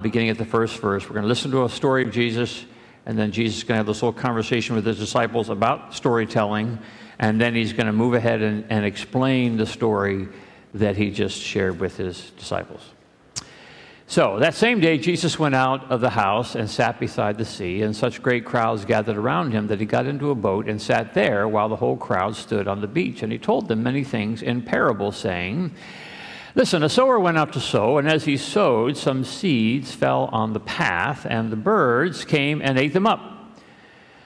beginning at the first verse. We're going to listen to a story of Jesus, and then Jesus is going to have this little conversation with his disciples about storytelling, and then he's going to move ahead and, and explain the story that he just shared with his disciples. So, that same day, Jesus went out of the house and sat beside the sea, and such great crowds gathered around him that he got into a boat and sat there while the whole crowd stood on the beach. And he told them many things in parables, saying, Listen, a sower went out to sow, and as he sowed, some seeds fell on the path, and the birds came and ate them up.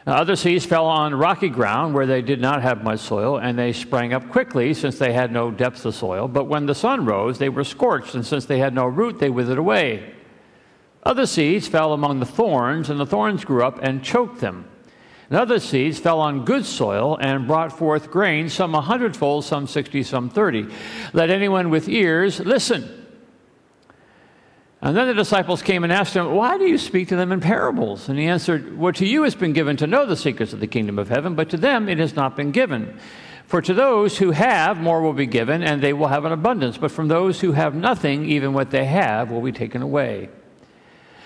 Other seeds fell on rocky ground where they did not have much soil, and they sprang up quickly since they had no depth of soil. But when the sun rose, they were scorched, and since they had no root, they withered away. Other seeds fell among the thorns, and the thorns grew up and choked them. And other seeds fell on good soil and brought forth grain, some a hundredfold, some sixty, some thirty. Let anyone with ears listen. And then the disciples came and asked him, Why do you speak to them in parables? And he answered, Well, to you has been given to know the secrets of the kingdom of heaven, but to them it has not been given. For to those who have, more will be given, and they will have an abundance. But from those who have nothing, even what they have will be taken away.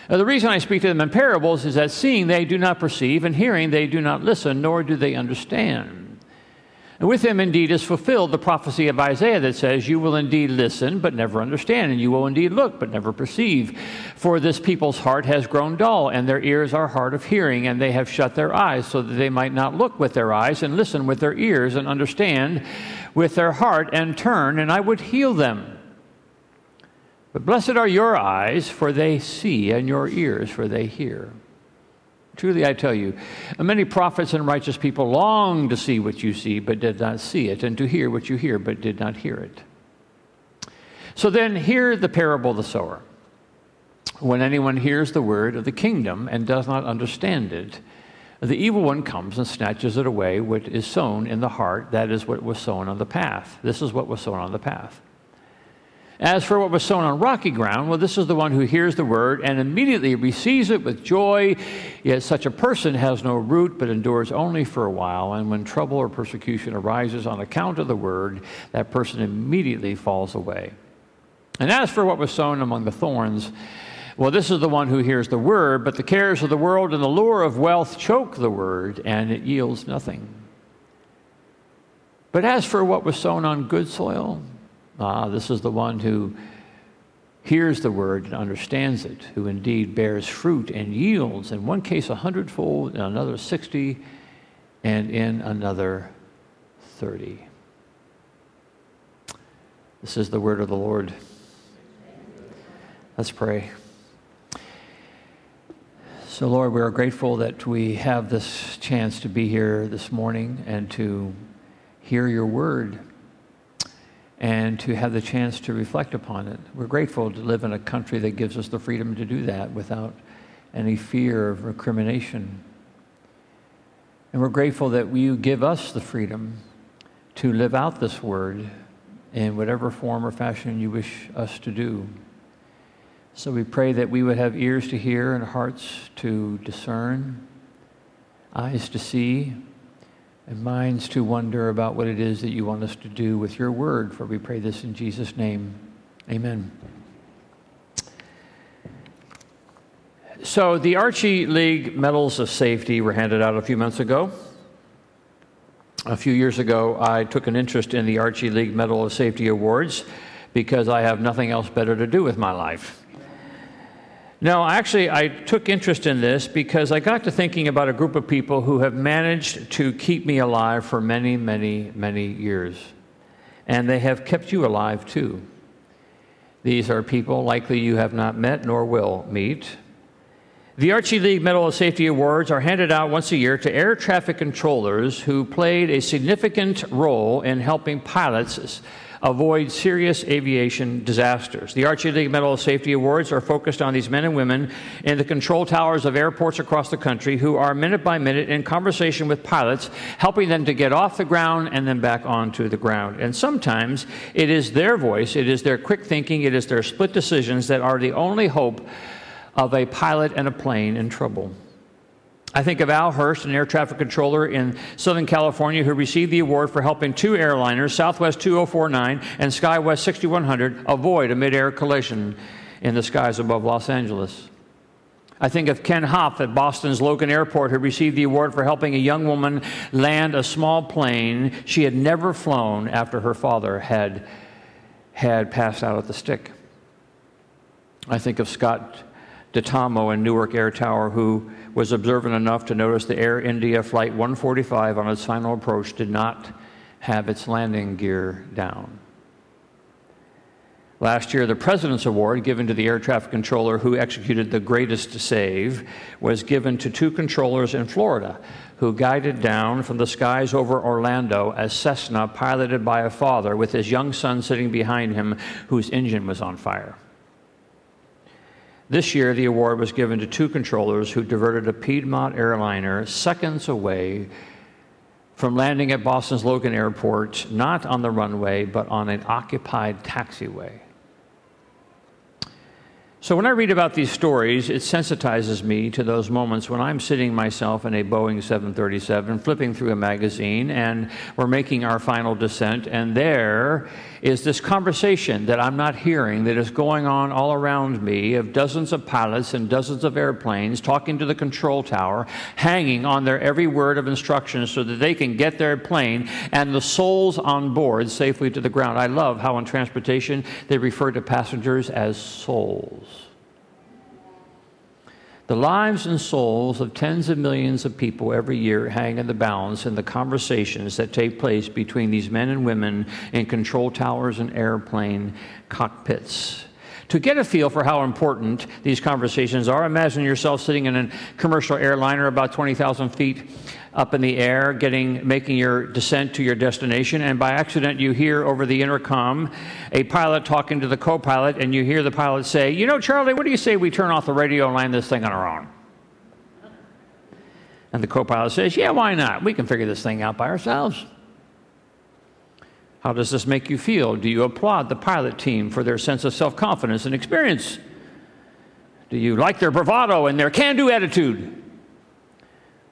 Now, the reason I speak to them in parables is that seeing they do not perceive, and hearing they do not listen, nor do they understand. And with them indeed is fulfilled the prophecy of Isaiah that says, You will indeed listen, but never understand, and you will indeed look, but never perceive. For this people's heart has grown dull, and their ears are hard of hearing, and they have shut their eyes, so that they might not look with their eyes, and listen with their ears, and understand with their heart, and turn, and I would heal them. But blessed are your eyes, for they see, and your ears, for they hear. Truly, I tell you, many prophets and righteous people long to see what you see, but did not see it, and to hear what you hear, but did not hear it. So then, hear the parable of the sower. When anyone hears the word of the kingdom and does not understand it, the evil one comes and snatches it away, what is sown in the heart. That is what was sown on the path. This is what was sown on the path. As for what was sown on rocky ground, well, this is the one who hears the word and immediately receives it with joy. Yet such a person has no root, but endures only for a while. And when trouble or persecution arises on account of the word, that person immediately falls away. And as for what was sown among the thorns, well, this is the one who hears the word, but the cares of the world and the lure of wealth choke the word, and it yields nothing. But as for what was sown on good soil, Ah, this is the one who hears the word and understands it, who indeed bears fruit and yields, in one case a hundredfold, in another sixty, and in another thirty. This is the word of the Lord. Let's pray. So, Lord, we are grateful that we have this chance to be here this morning and to hear your word and to have the chance to reflect upon it. We're grateful to live in a country that gives us the freedom to do that without any fear of recrimination. And we're grateful that you give us the freedom to live out this word in whatever form or fashion you wish us to do. So we pray that we would have ears to hear and hearts to discern, eyes to see, and minds to wonder about what it is that you want us to do with your word. For we pray this in Jesus' name. Amen. So, the Archie League Medals of Safety were handed out a few months ago. A few years ago, I took an interest in the Archie League Medal of Safety Awards because I have nothing else better to do with my life. No, actually, I took interest in this because I got to thinking about a group of people who have managed to keep me alive for many, many, many years. And they have kept you alive too. These are people likely you have not met nor will meet. The Archie League Medal of Safety Awards are handed out once a year to air traffic controllers who played a significant role in helping pilots avoid serious aviation disasters. The Archie League Medal of Safety Awards are focused on these men and women in the control towers of airports across the country who are minute by minute in conversation with pilots, helping them to get off the ground and then back onto the ground. And sometimes it is their voice, it is their quick thinking, it is their split decisions that are the only hope of a pilot and a plane in trouble. I think of Al Hurst, an air traffic controller in Southern California, who received the award for helping two airliners, Southwest 2049 and SkyWest 6100, avoid a midair collision. in the skies above Los Angeles. I think of Ken Hoff at Boston's Logan Airport, who received the award for helping a young woman land a small plane she had never flown after her father had, had passed out at the stick. I think of Scott DeTomo in Newark Air Tower, who was observant enough to notice the Air India Flight 145 on its final approach did not have its landing gear down. Last year, the President's Award, given to the air traffic controller who executed the greatest save, was given to two controllers in Florida who guided down from the skies over Orlando a Cessna piloted by a father with his young son sitting behind him whose engine was on fire. This year, the award was given to two controllers who diverted a Piedmont airliner seconds away from landing at Boston's Logan Airport, not on the runway, but on an occupied taxiway. So when I read about these stories, it sensitizes me to those moments when I'm sitting myself in a Boeing 737, flipping through a magazine, and we're making our final descent, and there is this conversation that I'm not hearing that is going on all around me of dozens of pilots and dozens of airplanes talking to the control tower, hanging on their every word of instructions so that they can get their plane and the souls on board safely to the ground. I love how in transportation they refer to passengers as souls. The lives and souls of tens of millions of people every year hang in the balance in the conversations that take place between these men and women in control towers and airplane cockpits. To get a feel for how important these conversations are, imagine yourself sitting in a commercial airliner about 20,000 feet up in the air, getting, making your descent to your destination, and by accident you hear over the intercom a pilot talking to the co pilot, and you hear the pilot say, You know, Charlie, what do you say we turn off the radio and land this thing on our own? And the co pilot says, Yeah, why not? We can figure this thing out by ourselves. How does this make you feel? Do you applaud the pilot team for their sense of self confidence and experience? Do you like their bravado and their can do attitude?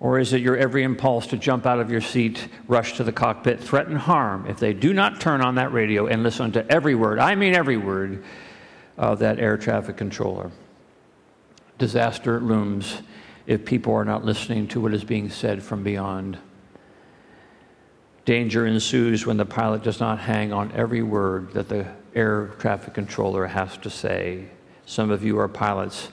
Or is it your every impulse to jump out of your seat, rush to the cockpit, threaten harm if they do not turn on that radio and listen to every word, I mean every word, of that air traffic controller? Disaster looms if people are not listening to what is being said from beyond. Danger ensues when the pilot does not hang on every word that the air traffic controller has to say. Some of you are pilots,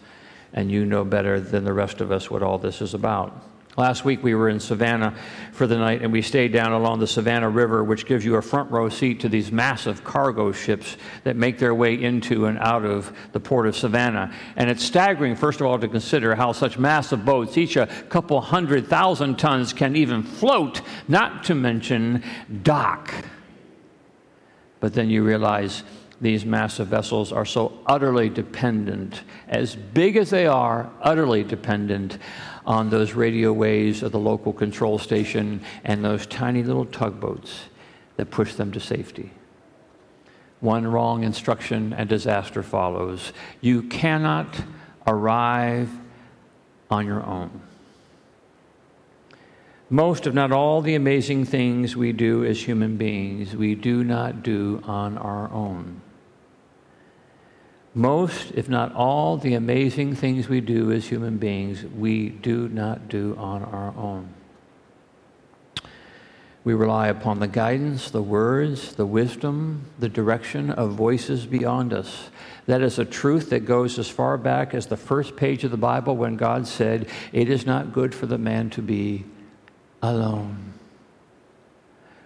and you know better than the rest of us what all this is about. Last week we were in Savannah for the night and we stayed down along the Savannah River, which gives you a front row seat to these massive cargo ships that make their way into and out of the port of Savannah. And it's staggering, first of all, to consider how such massive boats, each a couple hundred thousand tons, can even float, not to mention dock. But then you realize these massive vessels are so utterly dependent, as big as they are, utterly dependent on those radio waves of the local control station and those tiny little tugboats that push them to safety. One wrong instruction and disaster follows. You cannot arrive on your own. Most, if not all, the amazing things we do as human beings, we do not do on our own. Most, if not all, the amazing things we do as human beings, we do not do on our own. We rely upon the guidance, the words, the wisdom, the direction of voices beyond us. That is a truth that goes as far back as the first page of the Bible when God said, It is not good for the man to be alone.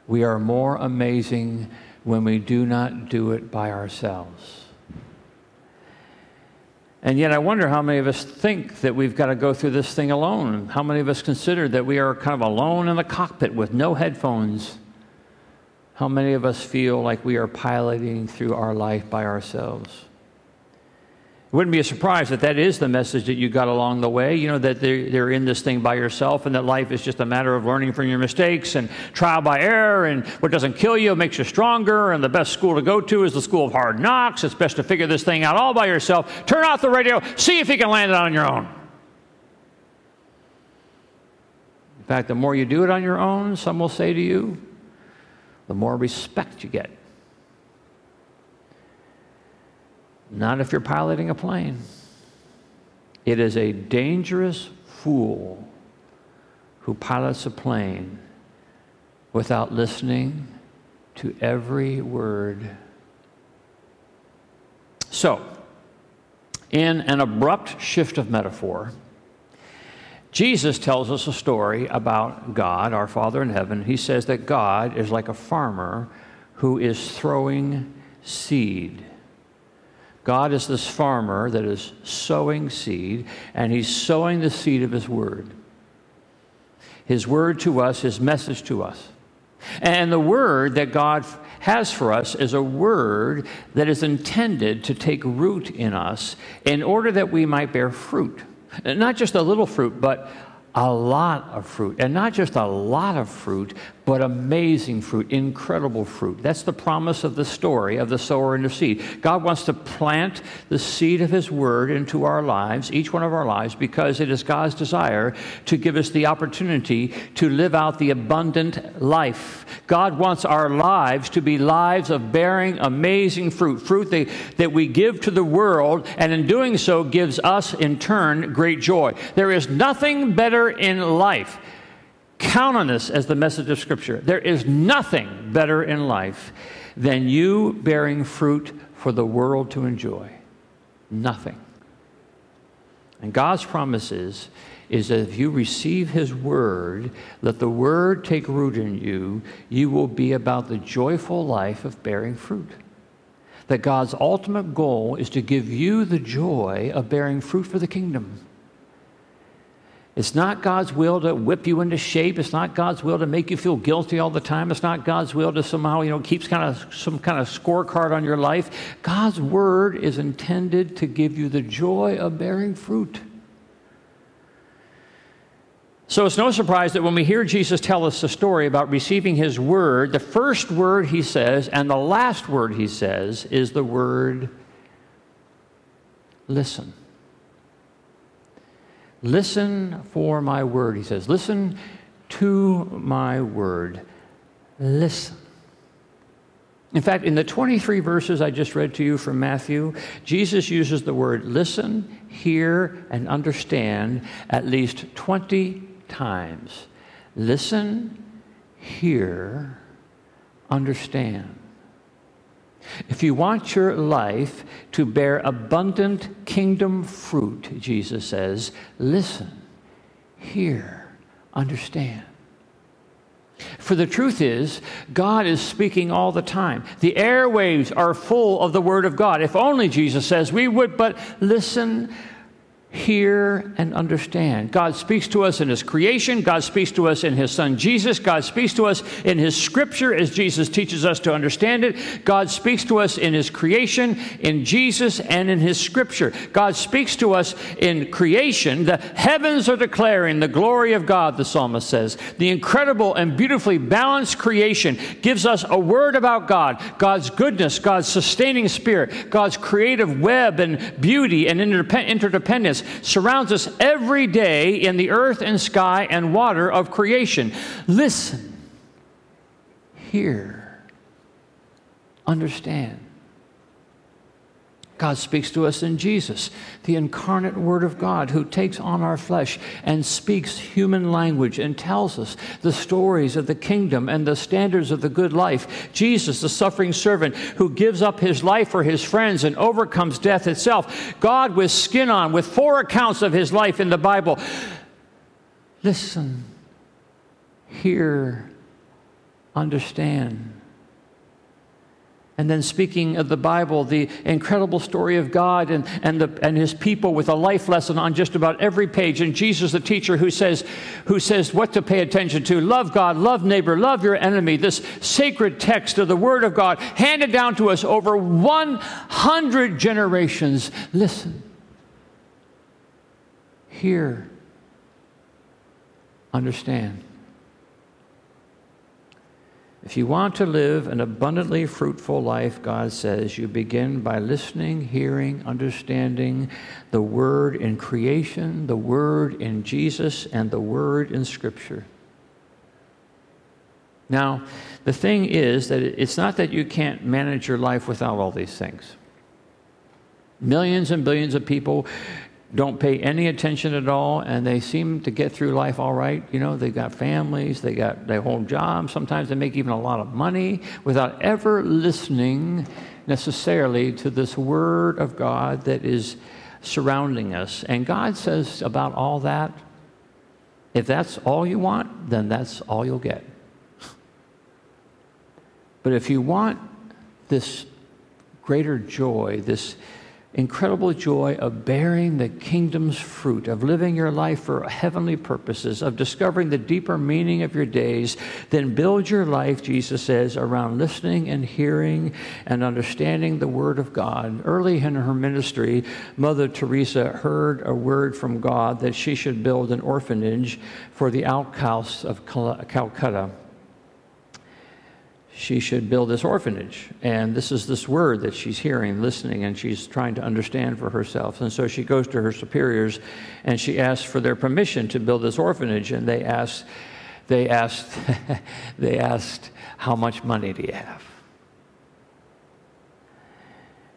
We are more amazing when we do not do it by ourselves. And yet, I wonder how many of us think that we've got to go through this thing alone. How many of us consider that we are kind of alone in the cockpit with no headphones? How many of us feel like we are piloting through our life by ourselves? Wouldn't be a surprise that that is the message that you got along the way. You know, that they're, they're in this thing by yourself and that life is just a matter of learning from your mistakes and trial by error. And what doesn't kill you makes you stronger. And the best school to go to is the school of hard knocks. It's best to figure this thing out all by yourself. Turn off the radio, see if you can land it on your own. In fact, the more you do it on your own, some will say to you, the more respect you get. Not if you're piloting a plane. It is a dangerous fool who pilots a plane without listening to every word. So, in an abrupt shift of metaphor, Jesus tells us a story about God, our Father in heaven. He says that God is like a farmer who is throwing seed. God is this farmer that is sowing seed, and he's sowing the seed of his word. His word to us, his message to us. And the word that God has for us is a word that is intended to take root in us in order that we might bear fruit. Not just a little fruit, but a lot of fruit. And not just a lot of fruit, but amazing fruit, incredible fruit. That's the promise of the story of the sower and the seed. God wants to plant the seed of His word into our lives, each one of our lives, because it is God's desire to give us the opportunity to live out the abundant life. God wants our lives to be lives of bearing amazing fruit, fruit that, that we give to the world, and in doing so gives us in turn great joy. There is nothing better in life Count on this as the message of Scripture. There is nothing better in life than you bearing fruit for the world to enjoy. Nothing. And God's promise is, is that if you receive His Word, let the Word take root in you, you will be about the joyful life of bearing fruit. That God's ultimate goal is to give you the joy of bearing fruit for the kingdom. It's not God's will to whip you into shape. It's not God's will to make you feel guilty all the time. It's not God's will to somehow, you know, keep kind of some kind of scorecard on your life. God's word is intended to give you the joy of bearing fruit. So it's no surprise that when we hear Jesus tell us the story about receiving his word, the first word he says and the last word he says is the word listen. Listen for my word, he says. Listen to my word. Listen. In fact, in the 23 verses I just read to you from Matthew, Jesus uses the word listen, hear, and understand at least 20 times. Listen, hear, understand. If you want your life to bear abundant kingdom fruit, Jesus says, listen, hear, understand. For the truth is, God is speaking all the time. The airwaves are full of the Word of God. If only, Jesus says, we would but listen hear and understand. God speaks to us in His creation, God speaks to us in His Son Jesus, God speaks to us in His Scripture as Jesus teaches us to understand it. God speaks to us in His creation, in Jesus, and in His Scripture. God speaks to us in creation. The heavens are declaring the glory of God, the psalmist says. The incredible and beautifully balanced creation gives us a word about God, God's goodness, God's sustaining spirit, God's creative web and beauty and interdependence surrounds us every day in the earth and sky and water of creation. Listen, hear, understand. God speaks to us in Jesus, the incarnate Word of God, who takes on our flesh and speaks human language and tells us the stories of the kingdom and the standards of the good life. Jesus, the suffering servant, who gives up his life for his friends and overcomes death itself. God with skin on, with four accounts of his life in the Bible. Listen, hear, understand and then speaking of the Bible, the incredible story of God and, and, the, and his people with a life lesson on just about every page. And Jesus, the teacher, who says, who says what to pay attention to love God, love neighbor, love your enemy. This sacred text of the Word of God handed down to us over 100 generations. Listen, hear, understand. If you want to live an abundantly fruitful life, God says, you begin by listening, hearing, understanding the Word in creation, the Word in Jesus, and the Word in Scripture. Now, the thing is that it's not that you can't manage your life without all these things. Millions and billions of people don't pay any attention at all, and they seem to get through life all right. You know, they've got families, they got their whole job. Sometimes they make even a lot of money without ever listening necessarily to this Word of God that is surrounding us. And God says about all that, if that's all you want, then that's all you'll get. But if you want this greater joy, this incredible joy of bearing the kingdom's fruit, of living your life for heavenly purposes, of discovering the deeper meaning of your days, then build your life, Jesus says, around listening and hearing and understanding the Word of God. Early in her ministry, Mother Teresa heard a word from God that she should build an orphanage for the outcasts of Calcutta she should build this orphanage. And this is this word that she's hearing, listening, and she's trying to understand for herself. And so she goes to her superiors and she asks for their permission to build this orphanage. And they asked, they asked, they asked, how much money do you have?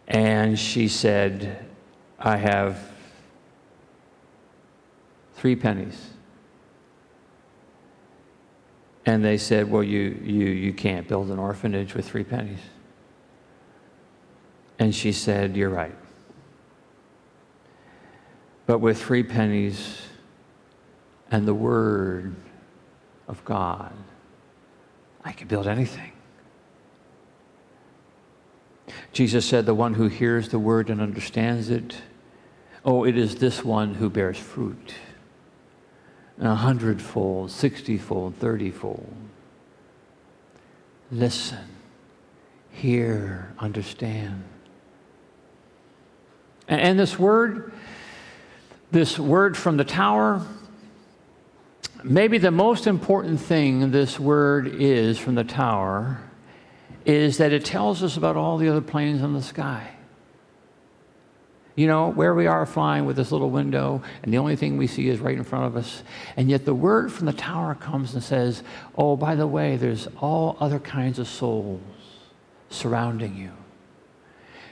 And she said, I have three pennies. And they said, Well, you, you, you can't build an orphanage with three pennies. And she said, You're right. But with three pennies and the Word of God, I can build anything. Jesus said, The one who hears the Word and understands it, oh, it is this one who bears fruit a hundredfold, sixtyfold, thirtyfold. Listen, hear, understand. And this word, this word from the tower, maybe the most important thing this word is from the tower is that it tells us about all the other planes in the sky you know, where we are flying with this little window, and the only thing we see is right in front of us. And yet the word from the tower comes and says, Oh, by the way, there's all other kinds of souls surrounding you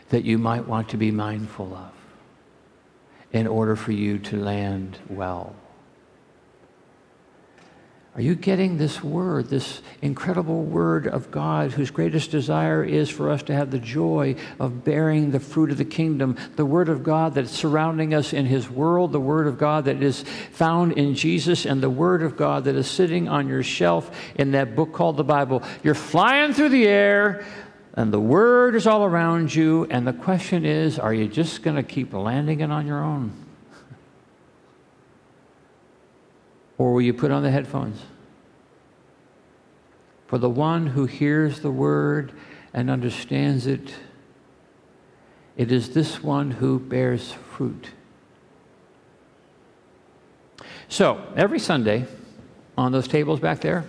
that you might want to be mindful of in order for you to land well. Are you getting this word, this incredible word of God, whose greatest desire is for us to have the joy of bearing the fruit of the kingdom? The word of God that's surrounding us in his world, the word of God that is found in Jesus, and the word of God that is sitting on your shelf in that book called the Bible. You're flying through the air, and the word is all around you, and the question is are you just going to keep landing it on your own? Or will you put on the headphones? For the one who hears the word and understands it, it is this one who bears fruit. So, every Sunday, on those tables back there,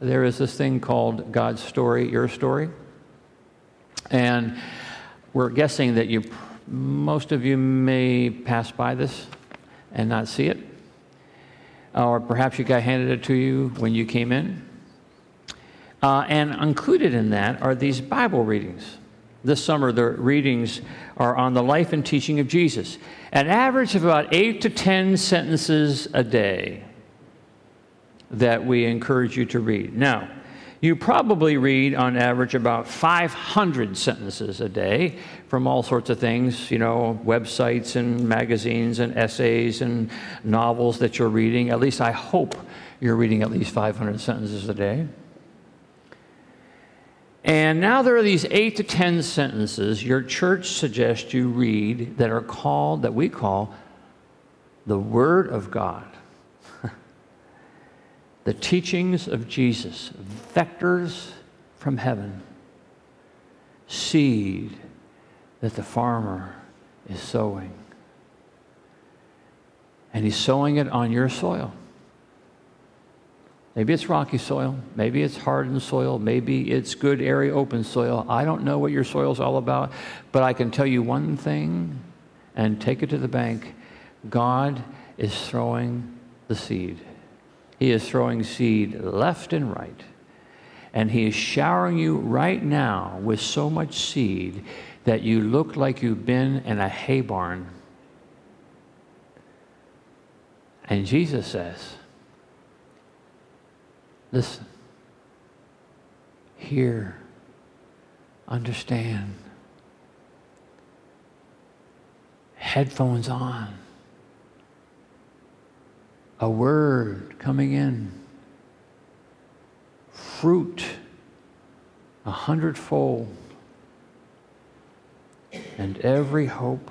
there is this thing called God's Story, Your Story. And we're guessing that you, most of you may pass by this and not see it or perhaps you got handed it to you when you came in. Uh, and included in that are these Bible readings. This summer, the readings are on the life and teaching of Jesus. An average of about eight to 10 sentences a day that we encourage you to read. Now, you probably read on average about 500 sentences a day from all sorts of things, you know, websites and magazines and essays and novels that you're reading. At least I hope you're reading at least 500 sentences a day. And now there are these eight to 10 sentences your church suggests you read that are called, that we call, the Word of God the teachings of Jesus, vectors from heaven, seed that the farmer is sowing. And he's sowing it on your soil. Maybe it's rocky soil. Maybe it's hardened soil. Maybe it's good, airy, open soil. I don't know what your soil's all about, but I can tell you one thing and take it to the bank God is throwing the seed. He is throwing seed left and right. And He is showering you right now with so much seed that you look like you've been in a hay barn. And Jesus says, Listen, hear, understand. Headphones on. A word coming in. Fruit a hundredfold. And every hope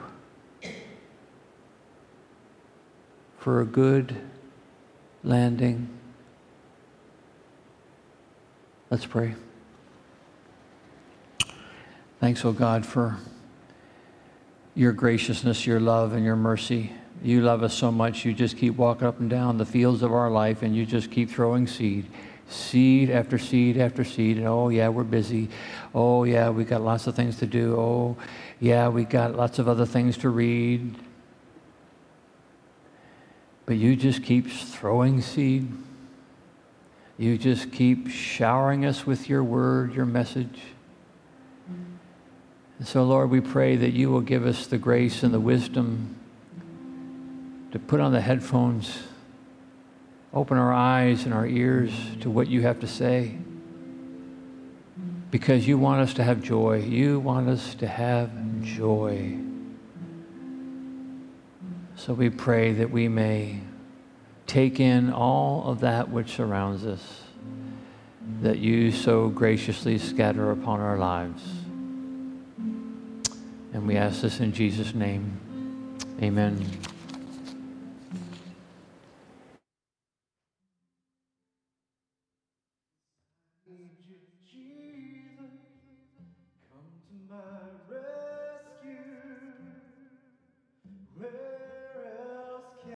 for a good landing. Let's pray. Thanks, O oh God, for your graciousness, your love, and your mercy. You love us so much, you just keep walking up and down the fields of our life and you just keep throwing seed. Seed after seed after seed. And oh, yeah, we're busy. Oh, yeah, we got lots of things to do. Oh, yeah, we got lots of other things to read. But you just keep throwing seed. You just keep showering us with your word, your message. And so, Lord, we pray that you will give us the grace and the wisdom to put on the headphones, open our eyes and our ears to what you have to say. Because you want us to have joy. You want us to have joy. So we pray that we may take in all of that which surrounds us, that you so graciously scatter upon our lives. And we ask this in Jesus' name. Amen.